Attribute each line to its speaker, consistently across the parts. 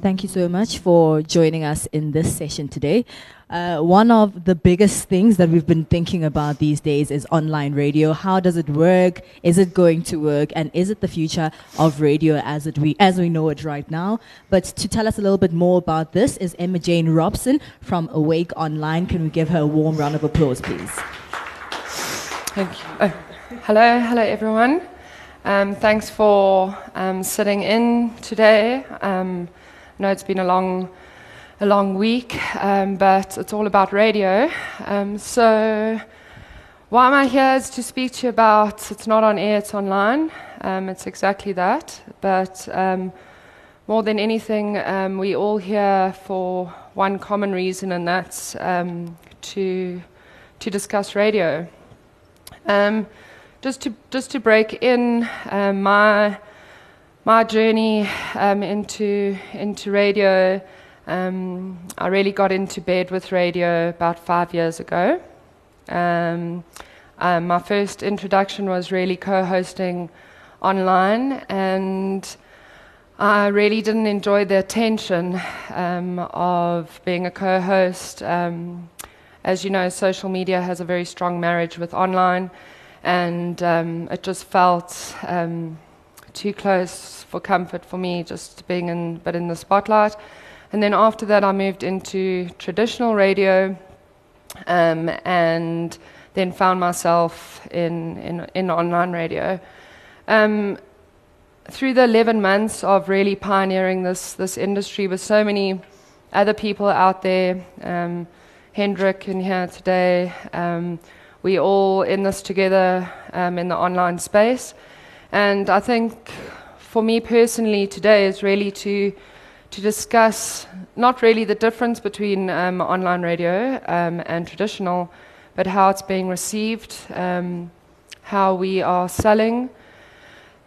Speaker 1: Thank you so much for joining us in this session today. Uh, one of the biggest things that we've been thinking about these days is online radio. How does it work? Is it going to work? And is it the future of radio as, it we, as we know it right now? But to tell us a little bit more about this is Emma Jane Robson from Awake Online. Can we give her a warm round of applause, please?
Speaker 2: Thank you. Oh, hello, hello everyone. Um, thanks for um, sitting in today. Um, know it's been a long a long week, um, but it's all about radio. Um, so, why am I here is to speak to you about it's not on air, it's online. Um, it's exactly that. But um, more than anything, um, we all here for one common reason, and that's um, to, to discuss radio. just, to, just to break in, my, my journey into, into radio. Um, I really got into bed with radio about five years ago. Um, um, my first introduction was really co hosting online, and I really didn't enjoy the attention um, of being a co host. Um, as you know, social media has a very strong marriage with online, and um, it just felt too close for comfort for me, just being in, but in the spotlight. And then after that, I moved into traditional radio um, and then found myself in, in, in online radio. Um, through the 11 months of really pioneering this, this industry with so many other people out there, um, Hendrik in here today, um, we all in this together um, in the online space. And I think for me personally today is really to to discuss not really the difference between um, online radio um, and traditional, but how it's being received, um, how we are selling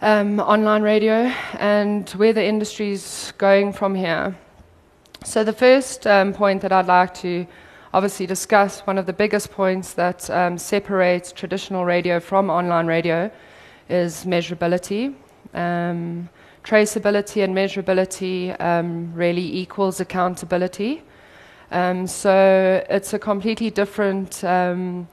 Speaker 2: um, online radio, and where the industry is going from here. So, the first um, point that I'd like to obviously discuss, one of the biggest points that um, separates traditional radio from online radio, is measurability. Um, traceability and measurability um, really equals accountability. Um, so it's a completely different um,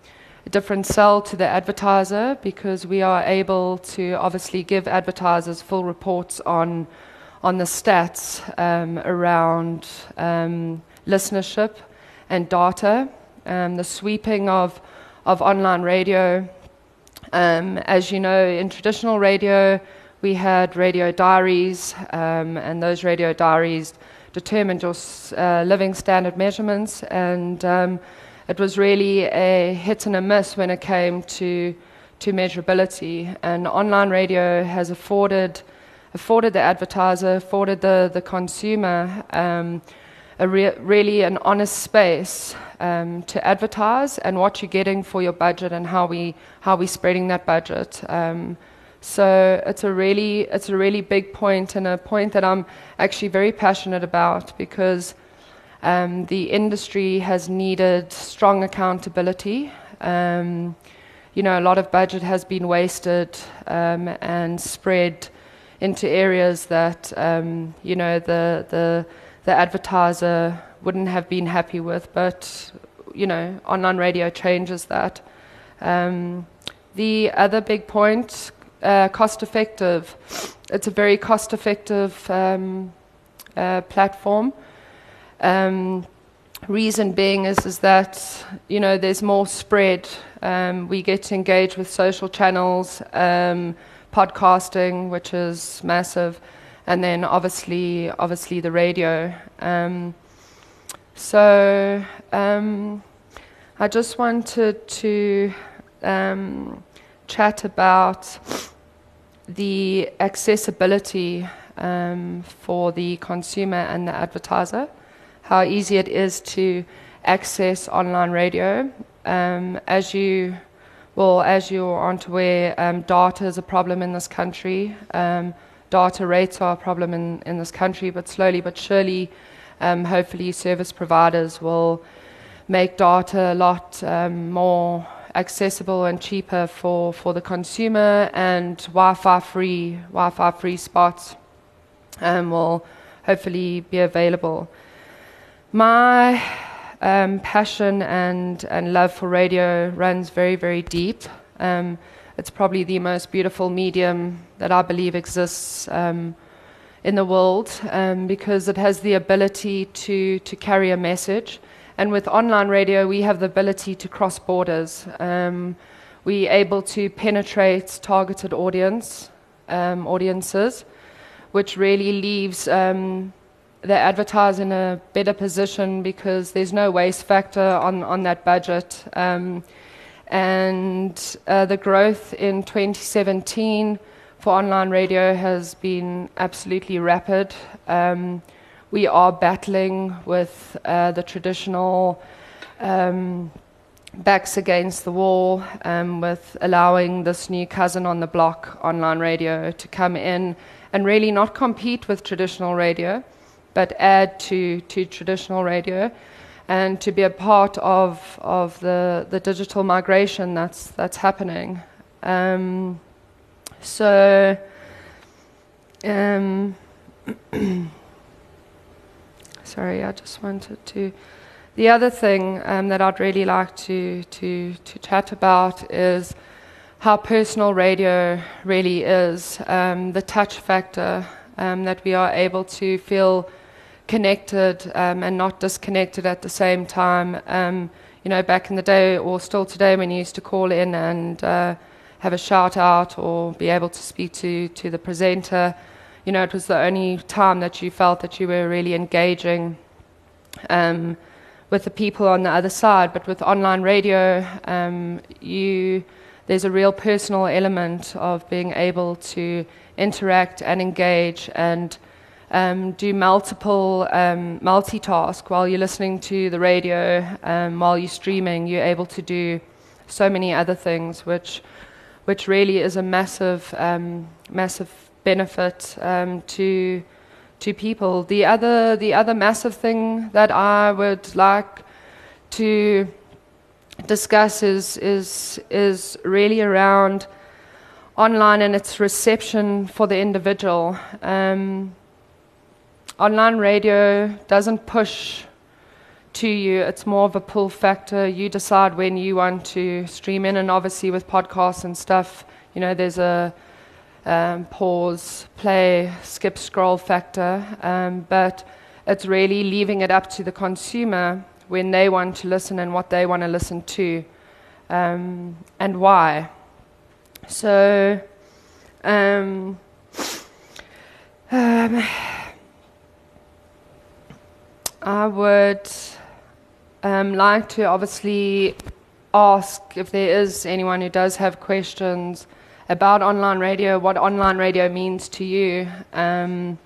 Speaker 2: different sell to the advertiser because we are able to obviously give advertisers full reports on on the stats um, around um, listenership and data, the sweeping of of online radio. As you know, in traditional radio, we had radio diaries, um, and those radio diaries determined your uh, living standard measurements, and um, it was really a hit and a miss when it came to to measurability. And online radio has afforded afforded the advertiser, afforded the the consumer. Um, a re- really an honest space um, to advertise and what you're getting for your budget and how we how we spreading that budget. Um, so it's a really it's a really big point and a point that I'm actually very passionate about because um, the industry has needed strong accountability. Um, you know, a lot of budget has been wasted um, and spread into areas that um, you know the the the advertiser wouldn't have been happy with, but you know, online radio changes that. Um, the other big point uh, cost effective. It's a very cost effective um, uh, platform. Um, reason being is, is that you know there's more spread. Um, we get to engage with social channels, um, podcasting, which is massive, and then obviously obviously the radio. Um, so um, I just wanted to um, chat about the accessibility um, for the consumer and the advertiser, how easy it is to access online radio. Um, as you well, as you aren't aware, um, data is a problem in this country. Um, data rates are a problem in, in this country, but slowly but surely, um, hopefully, service providers will make data a lot um, more accessible and cheaper for, for the consumer, and Wi-Fi free Wi-Fi free spots um, will hopefully be available. My um, passion and, and love for radio runs very, very deep. Um, it's probably the most beautiful medium that I believe exists um, in the world um, because it has the ability to, to carry a message. And with online radio, we have the ability to cross borders. Um, we're able to penetrate targeted audience, um, audiences, which really leaves um, the advertiser in a better position because there's no waste factor on, on that budget. Um, and uh, the growth in 2017 for online radio has been absolutely rapid. Um, we are battling with uh, the traditional um, backs against the wall um, with allowing this new cousin on the block, online radio, to come in and really not compete with traditional radio, but add to, to traditional radio and to be a part of, of the, the digital migration that's, that's happening. Um, so, um, sorry, I just wanted to. The other thing um, that I'd really like to, to, to chat about is how personal radio really is, um, the touch factor, um, that we are able to feel connected um, and not disconnected at the same time. Um, you know, back in the day, or still today, when you used to call in and uh, have a shout out or be able to speak to, to the presenter, you know, it was the only time that you felt that you were really engaging. Um, with the people on the other side. But with online radio, um, you there's a real personal element of being able to interact and engage and um, do multiple um, multitask while you're listening to the radio, um, while you're streaming. You're able to do so many other things, which which really is a massive um, massive benefit um, to to people. The other, the other massive thing that I would like to discuss is, is, is really around online and its reception for the individual. Um, online radio doesn't push to you, it's more of a pull factor. You decide when you want to stream in, and obviously, with podcasts and stuff, you know, there's a um, pause, play, skip, scroll factor, um, but it's really leaving it up to the consumer when they want to listen and what they want to listen to um, and why. So, um, um, I would um, like to obviously ask if there is anyone who does have questions about online radio, what online radio means to you. Um,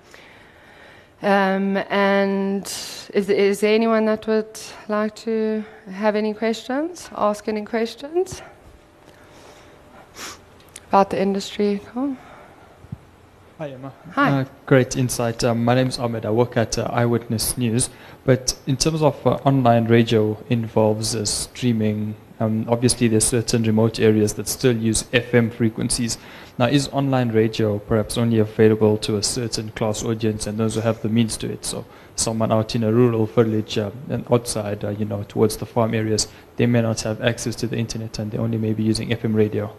Speaker 2: um, and is, is there anyone that would like to have any questions, ask any questions about the industry? Cool.
Speaker 3: Hi, Emma.
Speaker 2: Hi.
Speaker 3: Uh, great insight. Um, my name is Ahmed. I work at uh, Eyewitness News. But in terms of uh, online radio, involves uh, streaming um, obviously, there's certain remote areas that still use FM frequencies. Now, is online radio perhaps only available to a certain class audience and those who have the means to it? So, someone out in a rural village uh, and outside, uh, you know, towards the farm areas, they may not have access to the internet and they only may be using FM radio.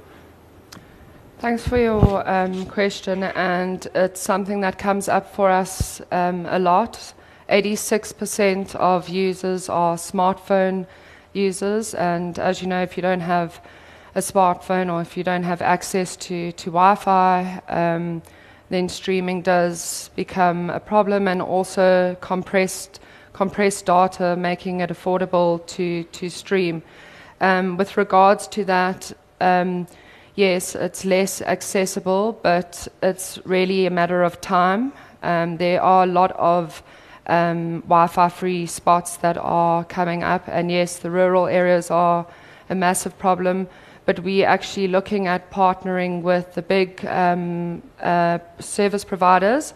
Speaker 2: Thanks for your um, question, and it's something that comes up for us um, a lot. 86% of users are smartphone users. And as you know, if you don't have a smartphone or if you don't have access to, to Wi Fi, um, then streaming does become a problem and also compressed, compressed data, making it affordable to, to stream. Um, with regards to that, um, yes, it's less accessible, but it's really a matter of time. Um, there are a lot of um, Wi-Fi free spots that are coming up. And yes, the rural areas are a massive problem. But we're actually looking at partnering with the big um, uh, service providers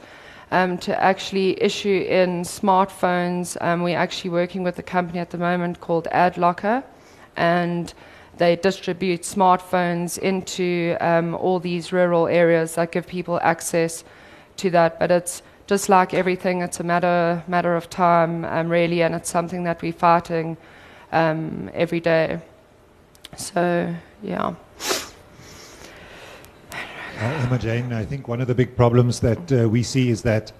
Speaker 2: um, to actually issue in smartphones. Um, we're actually working with a company at the moment called AdLocker, and they distribute smartphones into um, all these rural areas that give people access to that. But it's just like everything, it's a matter matter of time, um, really, and it's something that we're fighting um, every day. So, yeah.
Speaker 4: Uh, Emma Jane, I think one of the big problems that uh, we see is that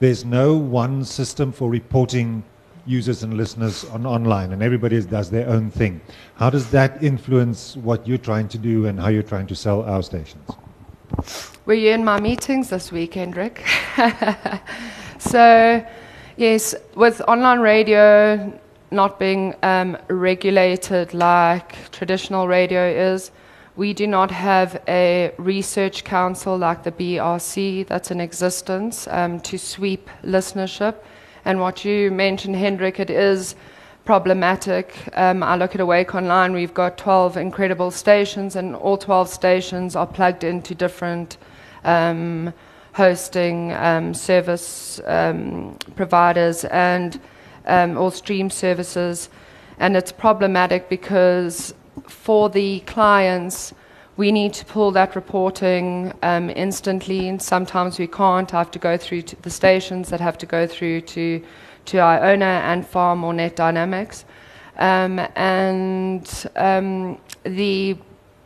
Speaker 4: there's no one system for reporting users and listeners on online, and everybody does their own thing. How does that influence what you're trying to do and how you're trying to sell our stations?
Speaker 2: Were you in my meetings this weekend, Rick? so, yes, with online radio not being um, regulated like traditional radio is, we do not have a research council like the BRC that's in existence um, to sweep listenership. And what you mentioned, Hendrik, it is problematic. Um, I look at Awake Online, we've got 12 incredible stations, and all 12 stations are plugged into different um, hosting um, service um, providers and um, or stream services. And it's problematic because for the clients, we need to pull that reporting um, instantly, sometimes we can't. I have to go through to the stations that have to go through to, to Iono and Farm or Net Dynamics. Um, and um, the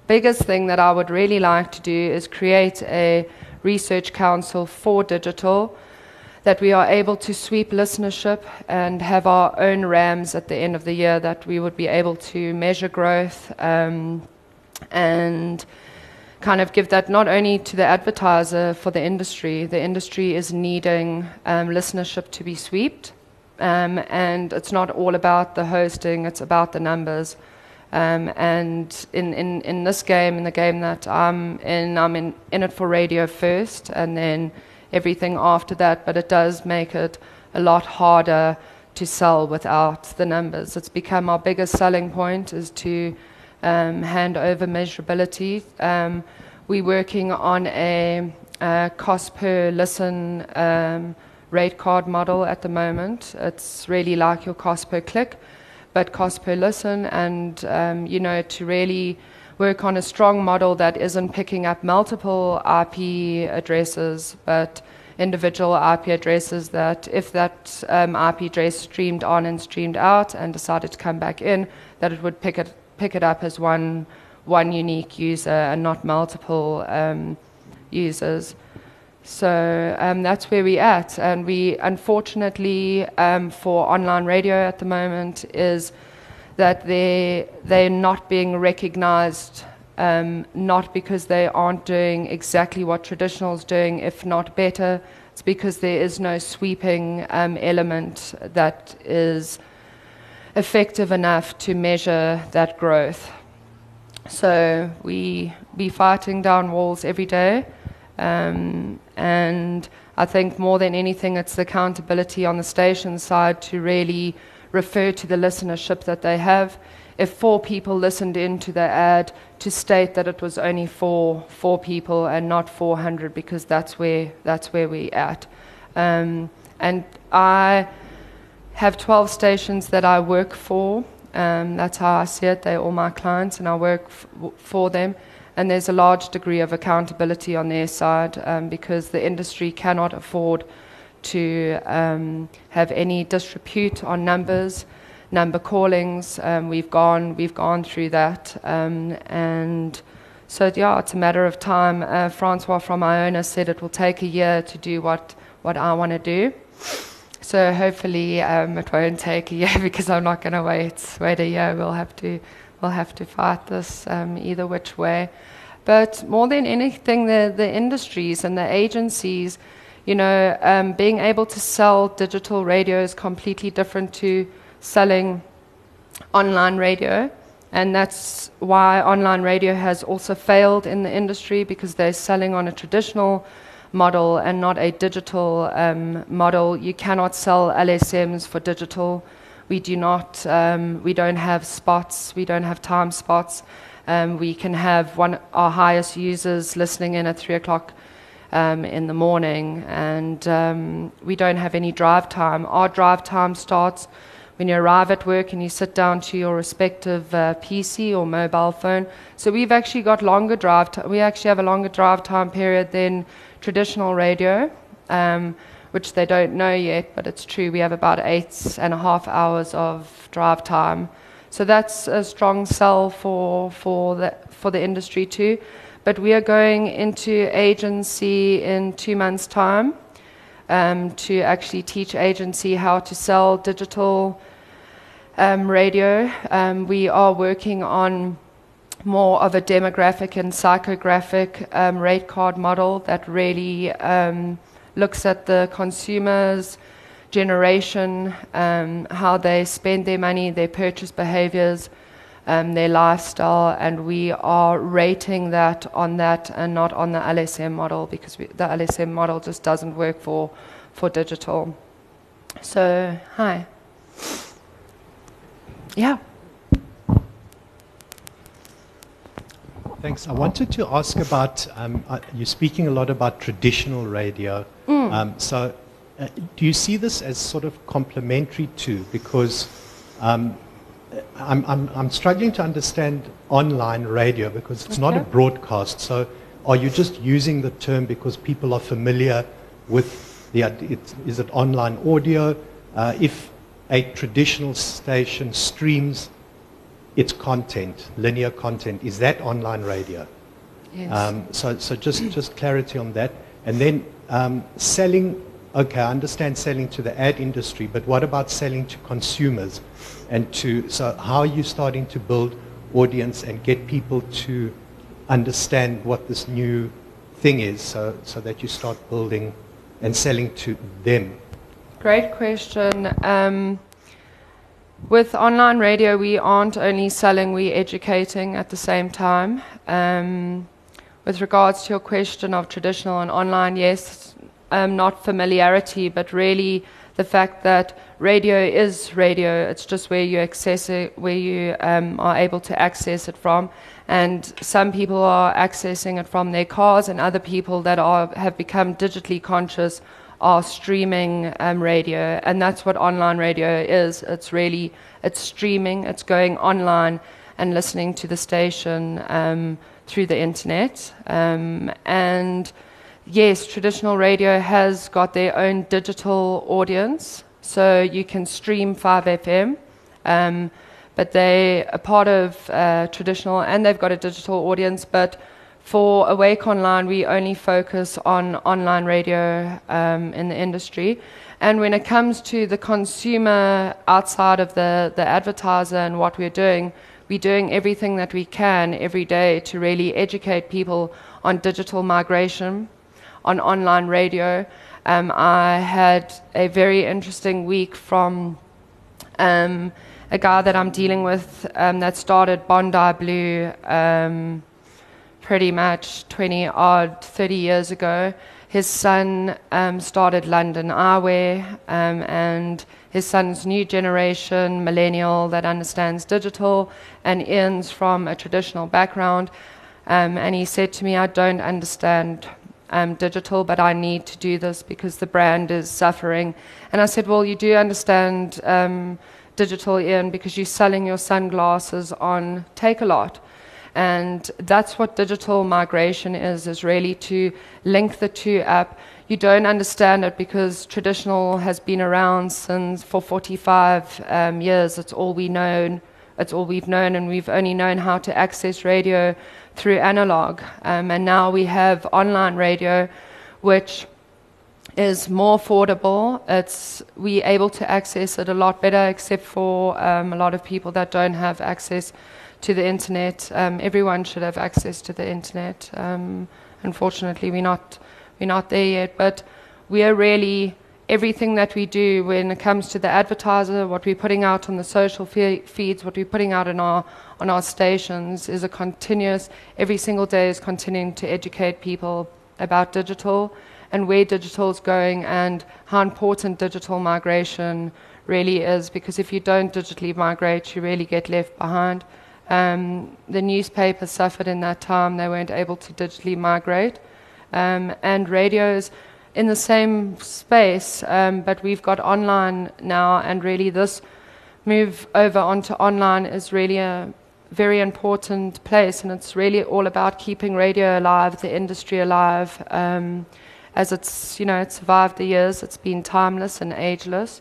Speaker 2: biggest thing that I would really like to do is create a research council for digital that we are able to sweep listenership and have our own RAMs at the end of the year, that we would be able to measure growth um, and kind of give that not only to the advertiser for the industry, the industry is needing um, listenership to be swept. Um, and it's not all about the hosting, it's about the numbers. Um, and in, in, in this game, in the game that I'm in, I'm in, in it for radio first, and then everything after that, but it does make it a lot harder to sell without the numbers. It's become our biggest selling point is to um, hand over measurability. Um, we're working on a, a, cost per listen um, rate card model at the moment. It's really like your cost per click, but cost per listen, and um, you know to really work on a strong model that isn't picking up multiple IP addresses, but individual IP addresses that if that um, IP address streamed on and streamed out and decided to come back in, that it would pick it, pick it up as one, one unique user and not multiple um, users. So um, that's where we're at. And we, unfortunately, um, for online radio at the moment, is that they they're not being recognized um, not because they aren't doing exactly what traditional is doing, if not better. It's because there is no sweeping um, element that is effective enough to measure that growth. So we be fighting down walls every day, um, and I think more than anything, it's the accountability on the station side to really refer to the listenership that they have. If four people listened into the ad, to state that it was only for four people and not 400 because that's where that's where we're at. Um, and I have 12 stations that I work for. Um, that's how I see it. They're all my clients, and I work f- for them. And there's a large degree of accountability on their side um, because the industry cannot afford to um, have any disrepute on numbers, number callings. Um, we've gone we've gone through that, um, and so yeah, it's a matter of time. Uh, Francois from Iono said it will take a year to do what what I want to do. So hopefully um, it won't take a year because I'm not going to wait wait a year. We'll have to we'll have to fight this um, either which way. But more than anything, the the industries and the agencies you know, um, being able to sell digital radio is completely different to selling online radio. And that's why online radio has also failed in the industry because they're selling on a traditional model and not a digital um, model. You cannot sell LSMs for digital. We do not, um, we don't have spots, we don't have time spots. Um, we can have one our highest users listening in at three o'clock um, in the morning, and um, we don't have any drive time. Our drive time starts when you arrive at work and you sit down to your respective uh, PC or mobile phone. So we've actually got longer drive. T- we actually have a longer drive time period than traditional radio. Um, which they don't know yet, but it's true. We have about eight and a half hours of drive time. So that's a strong sell for, for, the, for the industry too. But we are going into agency in two months' time um, to actually teach agency how to sell digital um, radio. Um, we are working on more of a demographic and psychographic um, rate card model that really um, looks at the consumers' generation, um, how they spend their money, their purchase behaviors, um, their lifestyle, and we are rating that on that and not on the LSM model because we, the LSM model just doesn't work for, for digital. So, hi. Yeah.
Speaker 5: Thanks. I wanted to ask about um, uh, you're speaking a lot about traditional radio. Mm. Um, so, uh, do you see this as sort of complementary to? Because um, I'm, I'm, I'm, struggling to understand online radio because it's okay. not a broadcast. So, are you just using the term because people are familiar with the? Is it online audio? Uh, if a traditional station streams its content, linear content, is that online radio?
Speaker 2: Yes. Um,
Speaker 5: so, so just, just clarity on that. And then um, selling, okay, I understand selling to the ad industry, but what about selling to consumers? And to, so how are you starting to build audience and get people to understand what this new thing is so, so that you start building and selling to them?
Speaker 2: Great question. Um, with online radio, we aren't only selling, we're educating at the same time. Um, with regards to your question of traditional and online, yes, um, not familiarity, but really the fact that radio is radio. It's just where you access it, where you um, are able to access it from. And some people are accessing it from their cars, and other people that are have become digitally conscious are streaming um, radio, and that's what online radio is. It's really it's streaming, it's going online and listening to the station um, through the internet. Um, and yes, traditional radio has got their own digital audience, so you can stream 5FM. Um, but they are part of uh, traditional and they've got a digital audience, but for Awake Online, we only focus on online radio um, in the industry. And when it comes to the consumer outside of the, the advertiser and what we're doing, we're doing everything that we can every day to really educate people on digital migration, on online radio. Um, I had a very interesting week from um, a guy that I'm dealing with um, that started Bondi Blue um, pretty much 20 odd, 30 years ago. His son um, started London Eyewear, um, and his son's new generation, millennial, that understands digital, and Ian's from a traditional background. Um, and he said to me, I don't understand um, digital, but I need to do this because the brand is suffering. And I said, Well, you do understand um, digital, Ian, because you're selling your sunglasses on Takealot. And that's what digital migration is, is really to link the two up. You don't understand it because traditional has been around since for 45 um, years. It's all we know. It's all we've known, and we've only known how to access radio through analog. Um, and now we have online radio, which is more affordable. It's we able to access it a lot better, except for um, a lot of people that don't have access to the internet. Um, everyone should have access to the internet. Um, unfortunately, we're not we're not there yet, but we are really everything that we do when it comes to the advertiser, what we're putting out on the social fe- feeds, what we're putting out on our on our stations is a continuous. Every single day is continuing to educate people about digital and where digital is going and how important digital migration really is. Because if you don't digitally migrate, you really get left behind. Um, the newspapers suffered in that time. They weren't able to digitally migrate. Um, and radios in the same space, um, but we've got online now, and really this move over onto online is really a very important place, and it's really all about keeping radio alive, the industry alive, um, as it's you know it's survived the years. It's been timeless and ageless.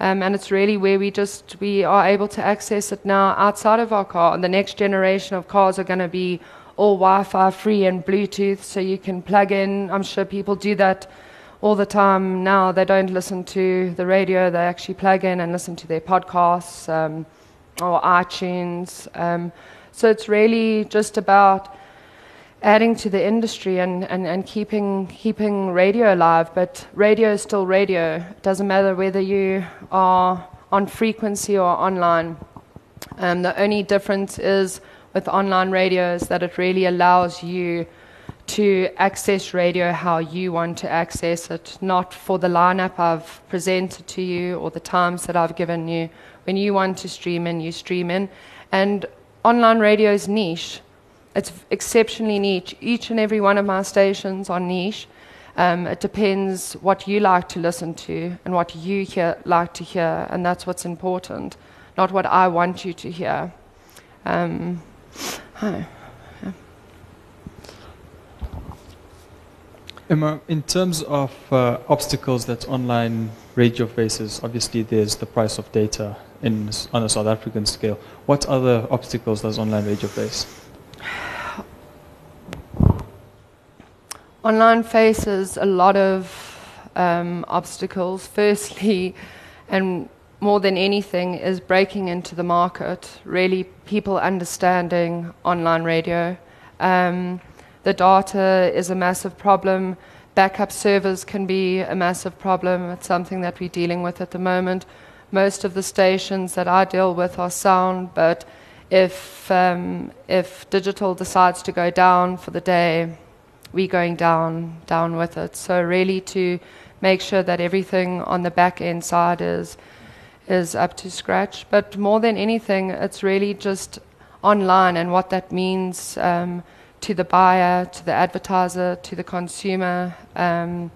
Speaker 2: Um, and it's really where we just we are able to access it now outside of our car. And the next generation of cars are going to be all Wi-Fi free and Bluetooth, so you can plug in. I'm sure people do that all the time now. They don't listen to the radio; they actually plug in and listen to their podcasts um, or iTunes. Um, so it's really just about adding to the industry and, and, and keeping, keeping radio alive. But radio is still radio. It doesn't matter whether you are on frequency or online. Um, the only difference is with online radio is that it really allows you to access radio how you want to access it, not for the lineup I've presented to you or the times that I've given you. When you want to stream in, you stream in. And online radio is niche. It's exceptionally niche. Each and every one of my stations are niche. Um, it depends what you like to listen to and what you hear, like to hear, and that's what's important, not what I want you to hear. Um.
Speaker 3: Emma, in terms of uh, obstacles that online radio faces, obviously there's the price of data in, on a South African scale. What other obstacles does online radio face?
Speaker 2: Online faces a lot of um, obstacles. Firstly, and more than anything, is breaking into the market, really people understanding online radio. Um, the data is a massive problem. Backup servers can be a massive problem. It's something that we're dealing with at the moment. Most of the stations that I deal with are sound, but if, um, if digital decides to go down for the day, we're going down, down with it. So really to make sure that everything on the back end side is, is up to scratch. But more than anything, it's really just online and what that means um, to the buyer, to the advertiser, to the consumer, um,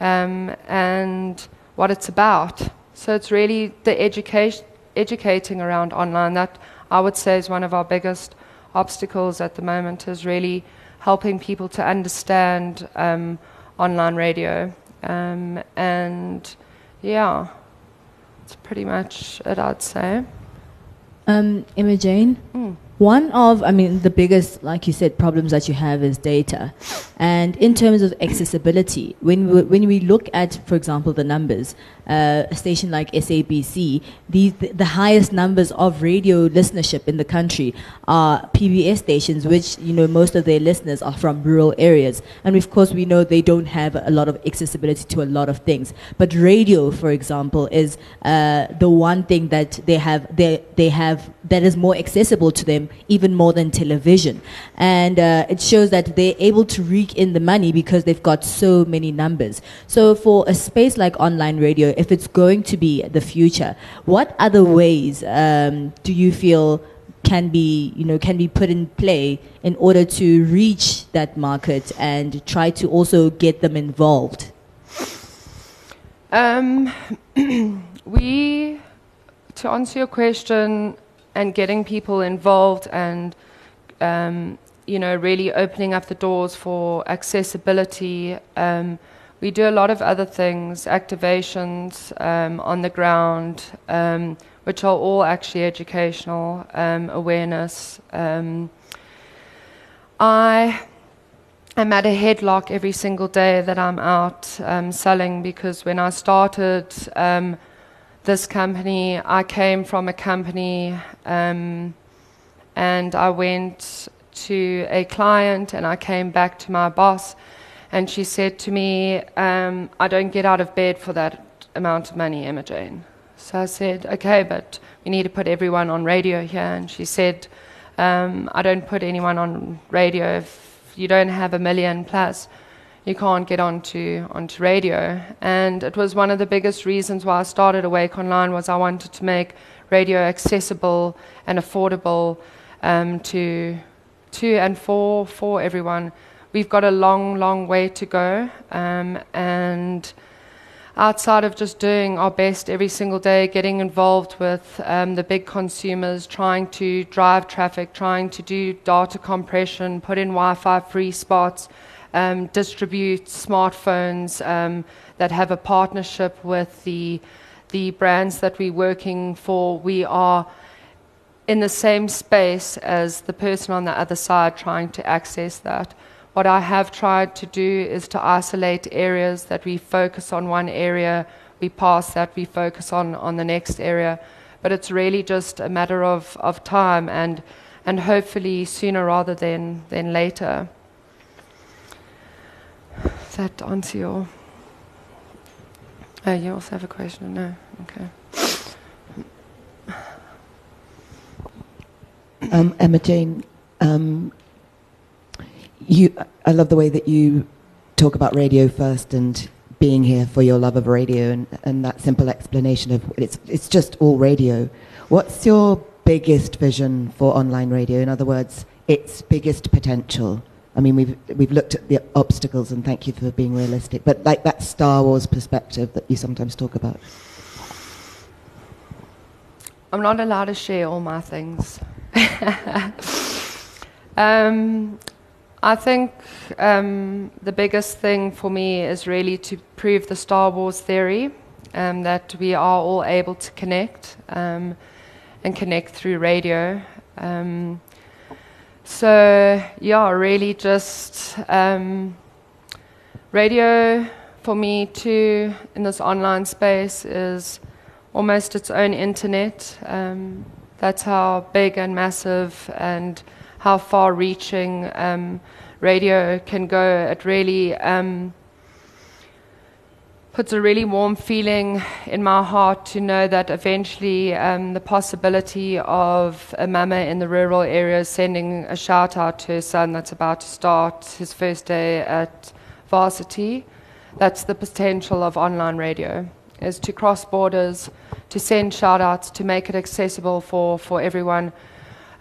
Speaker 2: um, and what it's about. So it's really the education, educating around online that I would say is one of our biggest obstacles at the moment is really helping people to understand um, online radio. Um, and yeah, it's pretty much it, I'd say.
Speaker 1: Um, Emma Jane?
Speaker 2: Mm.
Speaker 1: One of, I mean, the biggest, like you said, problems that you have is data. And in terms of accessibility, when we, when we look at, for example, the numbers, uh, a station like SABC, the, the highest numbers of radio listenership in the country are PBS stations, which, you know, most of their listeners are from rural areas. And of course, we know they don't have a lot of accessibility to a lot of things. But radio, for example, is uh, the one thing that they have, they, they have that is more accessible to them even more than television. And uh, it shows that they're able to rake in the money because they've got so many numbers. So for a space like online radio, if it's going to be the future, what other ways um, do you feel can be, you know, can be put in play in order to reach that market and try to also get them involved?
Speaker 2: Um, we, to answer your question, and getting people involved and um, you know really opening up the doors for accessibility. Um, we do a lot of other things, activations um, on the ground, um, which are all actually educational um, awareness. Um, I am at a headlock every single day that I'm out selling because when I started this company. I came from a company um, and I went to a client and I came back to my boss and she said to me, um, I don't get out of bed for that amount of money, Emma Jane. So I said, okay, but we need to put everyone on radio here. And she said, um, I don't put anyone on radio if you don't have a million plus you can't get onto onto radio. And it was one of the biggest reasons why I started Awake Online was I wanted to make radio accessible and affordable um, to to and for for everyone. We've got a long, long way to go, um, and outside of just doing our best every single day, getting involved with um, the big consumers, trying to drive traffic, trying to do data compression, put in Wi-Fi free spots um, distribute smartphones um, that have a partnership with the the brands that we're working for. We are in the same space as the person on the other side trying to access that. What I have tried to do is to isolate areas that we focus on one area, we pass that, we focus on, on the next area. But it's really just a matter of, of time and, and hopefully sooner rather than, than later. Does that answer your. Oh, you also have a question? No? Okay.
Speaker 6: Um, Emma Jane, um, you, I love the way that you talk about radio first and being here for your love of radio and, and that simple explanation of it's, it's just all radio. What's your biggest vision for online radio? In other words, its biggest potential? I mean, we've, we've looked at the obstacles and thank you for being realistic, but like that Star Wars perspective that you sometimes talk about.
Speaker 2: I'm not allowed to share all my things. um, I think um, the biggest thing for me is really to prove the Star Wars theory um, that we are all able to connect um, and connect through radio. Um, so, yeah, really just um, radio for me too in this online space is almost its own internet. Um, that's how big and massive and how far reaching um, radio can go. It really um, puts a really warm feeling in my heart to know that eventually um, the possibility of a mama in the rural area sending a shout out to her son that's about to start his first day at varsity, that's the potential of online radio, is to cross borders, to send shout outs, to make it accessible for, for everyone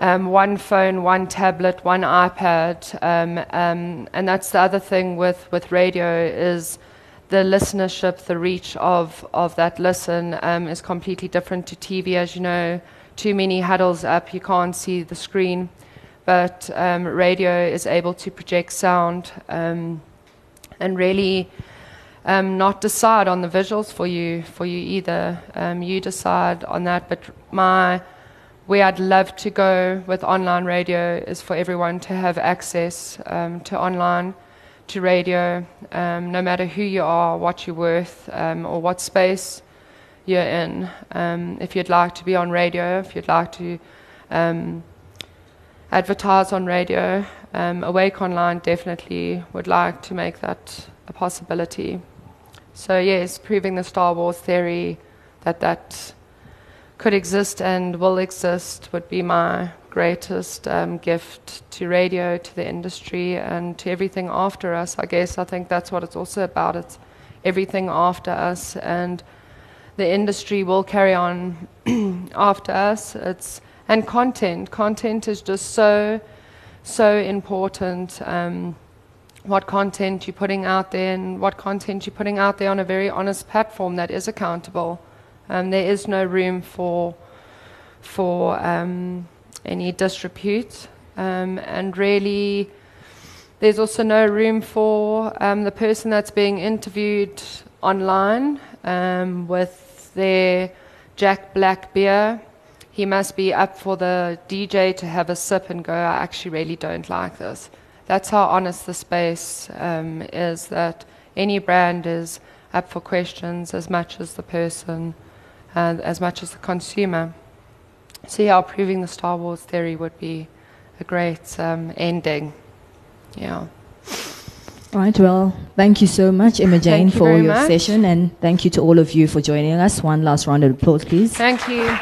Speaker 2: um, one phone, one tablet, one iPad, um, um, and that's the other thing with, with radio is the listenership, the reach of, of that listen um, is completely different to TV. As you know, too many huddles up, you can't see the screen, but um, radio is able to project sound and really. Um, not decide on the visuals for you for you either. Um, you decide on that. But my where I'd love to go with online radio is for everyone to have access um, to online, to radio, um, no matter who you are, what you're worth, um, or what space you're in. Um, if you'd like to be on radio, if you'd like to um, advertise on radio, um, Awake Online definitely would like to make that a possibility. So, yes, proving the Star Wars theory that that could exist and will exist would be my greatest um, gift to radio, to the industry, and to everything after us. I guess I think that's what it's also about. It's everything after us, and the industry will carry on after us. It's and content. Content is just so, so important. Um, what content you're putting out there, and what content you're putting out there on a very honest platform that is accountable. Um, there is no room for for um, any disrepute, um, and really, there's also no room for um, the person that's being interviewed online um, with their Jack Black beer. He must be up for the DJ to have a sip and go. I actually really don't like this. That's how honest the space um, is. That any brand is up for questions as much as the person uh, as much as the consumer. See how proving the Star Wars theory would be a great um, ending. Yeah.
Speaker 1: Right, well, thank you so much, Emma Jane,
Speaker 2: you
Speaker 1: for your
Speaker 2: much.
Speaker 1: session, and thank you to all of you for joining us. One last round of applause, please.
Speaker 2: Thank you.